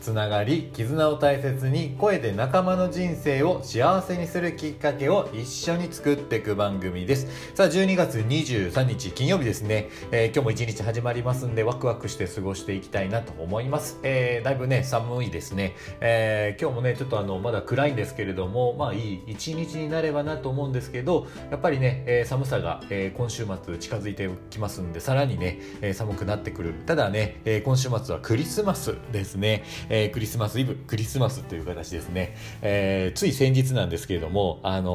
つながり絆を大切に声で仲間の人生を幸せにするきっかけを一緒に作っていく番組です。さあ12月23日金曜日ですね、えー、今日も一日始まりますんでワクワクして過ごしていきたいなと思います、えー、だいぶね寒いですね、えー、今日もねちょっとあのまだ暗いんですけれどもまあいい一日になればなと思うんですけどやっぱりね、え寒さが、え今週末近づいてきますんでさらにね、え寒くなってくる。ただね、え今週末はクリスマスですね、えクリスマスイブクリスマスという形ですね、えー、つい先日なんですけれどもあの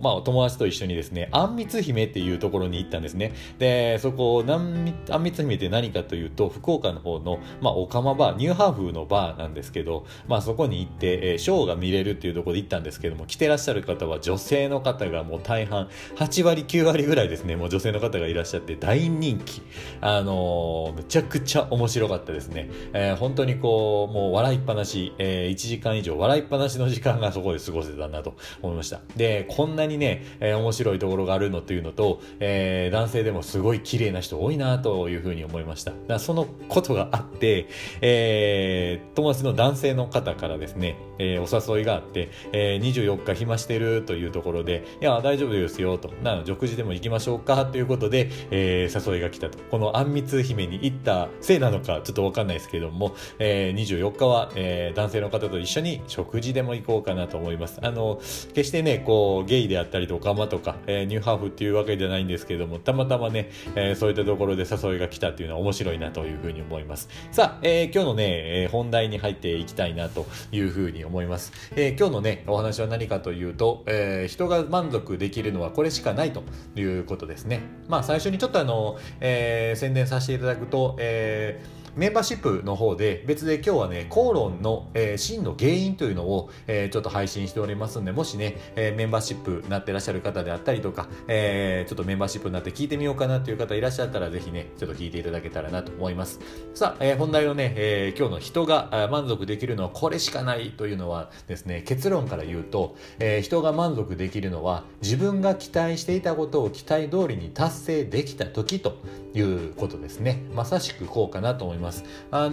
ー、まあお友達と一緒にですねあんみつ姫っていうところに行ったんですね。でそこあんみつ姫って何かというと福岡の方の、まあ、オカマバーニューハーフのバーなんですけど、まあ、そこに行って、えー、ショーが見れるっていうところで行ったんですけども来てらっしゃる方は女性の方がもう大半8割9割ぐらいですねもう女性の方がいらっしゃって大人気。あのー、めちゃくちゃ面白かったですね、えー、本当にこうもう笑いっぱなし、えー、1時間以上笑いっぱなしの時間がそこで過ごせたなと思いました。でこんなにね、えー、面白いところがあるのというのと、えー、男性でもすごい綺麗な人多いなというふうに思いました。そのことがあって、えー、友達の男性の方からですね、えー、お誘いがあって、えー、24日暇してるというところでいや大丈夫ですよと。なの食事でも行きましょうかということで、えー、誘いが来たと。このあんみつ姫に行ったせいなのかちょっとわかんないですけども、えー、24日は、えー、男性の方と一緒に食事でも行こうかなと思います。あの決してねこうゲイであったりとかマとか、えー、ニューハーフっていうわけじゃないんですけどもたまたまね、えー、そういったところで誘いが来たっていうのは面白いなというふうに思います。さあ、えー、今日のね、えー、本題に入っていきたいなというふうに思います、えー、今日のねお話は何かというと、えー、人が満足できるのはこれしかないということですね。まあ最初にちょっとあの、えー、宣伝させていただくと、えーメンバーシップの方で別で今日はね口論の、えー、真の原因というのを、えー、ちょっと配信しておりますんでもしね、えー、メンバーシップになってらっしゃる方であったりとか、えー、ちょっとメンバーシップになって聞いてみようかなという方いらっしゃったらぜひねちょっと聞いていただけたらなと思います。さあ、えー、本題のね、えー、今日の人が満足できるのはこれしかないというのはですね結論から言うと、えー、人が満足できるのは自分が期待していたことを期待通りに達成できた時ということですね。まさしくこうかなと思います。あのー、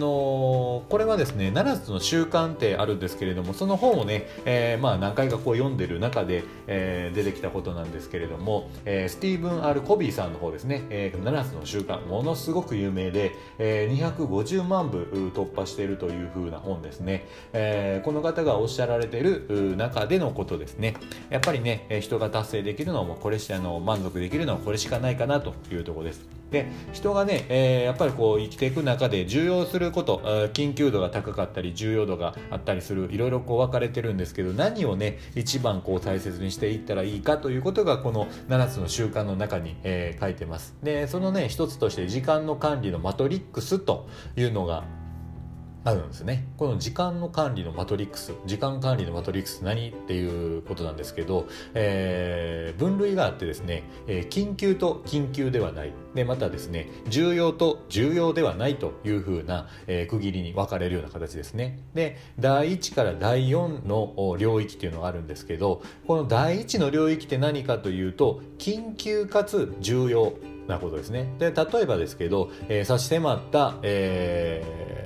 これはですね7つの習慣ってあるんですけれどもその本をね、えー、まあ何回かこう読んでる中で、えー、出てきたことなんですけれども、えー、スティーブン・アル・コビーさんの方ですね、えー、7つの習慣ものすごく有名で、えー、250万部突破しているというふうな本ですね、えー、この方がおっしゃられている中でのことですね。やっぱりね人が達成できるのもこれしあの満足できるのはこれしかないかなというところです。で人がね、えー、やっぱりこう生きていく中で重要すること緊急度が高かったり重要度があったりするいろいろこう分かれてるんですけど何をね一番こう大切にしていったらいいかということがこの7つの習慣の中に、えー、書いてます。でそのね一つとして時間の管理のマトリックスというのがあるんですね。この時間の管理のマトリックス時間管理のマトリックス何っていうことなんですけど、えー、分類があってですね、えー、緊急と緊急ではない。でまたですね重要と重要ではないというふうな、えー、区切りに分かれるような形ですね。で第1から第4の領域っていうのがあるんですけどこの第1の領域って何かというと緊急かつ重要なことですね。で例えばですけど、えー、差し迫った、えー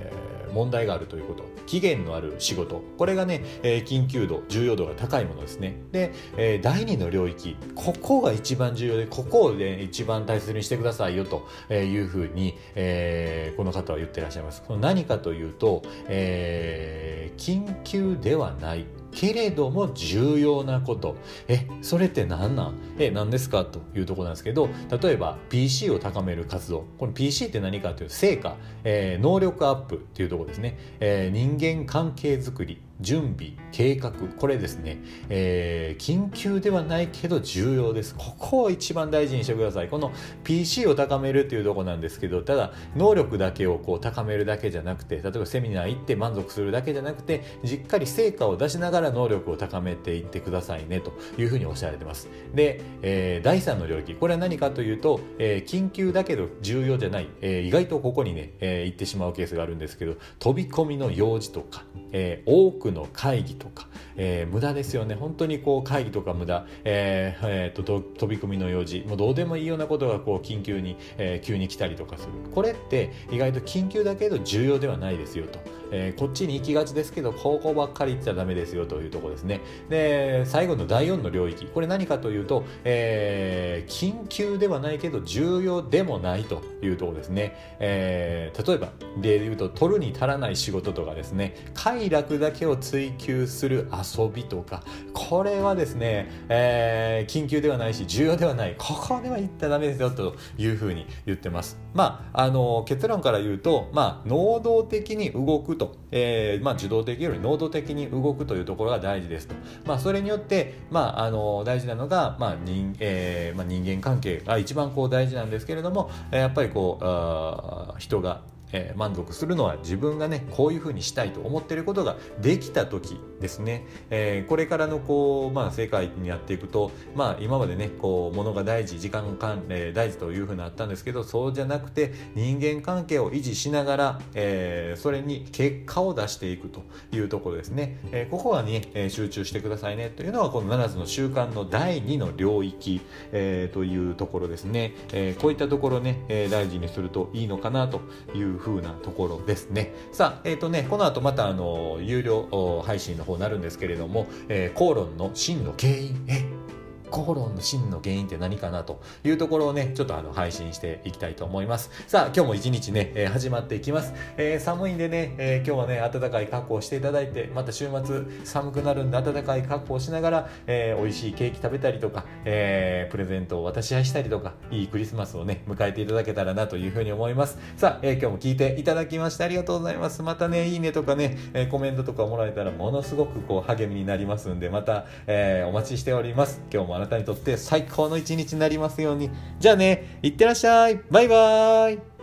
問題があるということ。期限のある仕事。これがね、えー、緊急度重要度が高いものですね。で、えー、第2の領域。ここが一番重要でここを、ね、一番大切にしてくださいよというふうに、えー、この方は言ってらっしゃいます。何かというと、えー、緊急ではない。けれども重要なこと。えそれって何なん？え何ですか？というところなんですけど例えば PC を高める活動。この PC って何かというと成果、えー、能力アップというところですね、えー、人間関係づくり。準備計画。これですね、えー、緊急ではないけど重要です。ここを一番大事にしてください。この PC を高めるっていうとこなんですけどただ能力だけをこう高めるだけじゃなくて例えばセミナー行って満足するだけじゃなくてしっかり成果を出しながら能力を高めていってくださいねというふうにおっしゃられてます。で、えー、第3の領域。これは何かというと、えー、緊急だけど重要じゃない、えー、意外とここにね、えー、行ってしまうケースがあるんですけど飛び込みの用事とか、えー、多くの会議とか、えー、無駄ですよね。本当にこう会議とか無駄、えーえーと、と飛び込みの用事。もうどうでもいいようなことがこう緊急に、えー、急に来たりとかする。これって意外と緊急だけど重要ではないですよと。えー、こっちに行きがちですけどここばっかり行っちゃダメですよというところですね。で最後の第4の領域。これ何かというと、えー、緊急ではないけど重要でもないというところですね、えー、例えば例で言うと取るに足らない仕事とかですね。快楽だけを追求する遊びとかこれはですね、えー、緊急ではないし重要ではない。ここでは行ったらダメですよというふうに言ってます。まああの結論から言うとまあ能動的に動くと、えーまあ、受動的より能動的に動くというところが大事ですと、まあ、それによって、まあ、あの大事なのが、まあ人えーまあ、人間関係が一番こう大事なんですけれどもやっぱりこうあ人がえー、満足するのは自分がねこういうふうにしたいと思ってることができた時ですね、えー、これからのこう、まあ、世界にやっていくと、まあ、今までねこう物が大事時間関連大事というふうになったんですけどそうじゃなくて人間関係を維持しながら、えー、それに結果を出していくというところですね、えー、ここはね、えー、集中してくださいね。というのはこの7つの習慣の第2の領域、えー、というところですね、えー、こういったところね、えー、大事にするといいのかなという風なところですね。さあ、えっ、ー、とね、この後またあの、有料配信の方になるんですけれども、えー、口論の真の原因、え口論の真の原因って何かなというところをね、ちょっとあの配信していきたいと思います。さあ、今日も一日ね、えー、始まっていきます。えー、寒いんでね、えー、今日はね、暖かい格好をしていただいて、また週末寒くなるんで暖かい格好をしながら、えー、美味しいケーキ食べたりとか、えー、プレゼントを渡し合いしたりとか、いいクリスマスをね、迎えていただけたらなというふうに思います。さあ、えー、今日も聞いていただきましてありがとうございます。またね、いいねとかね、えー、コメントとかもらえたらものすごくこう励みになりますんで、また、えー、お待ちしております。今日もあなたにとって最最高の一日になりますように。じゃあね、いってらっしゃい。バイバーイ。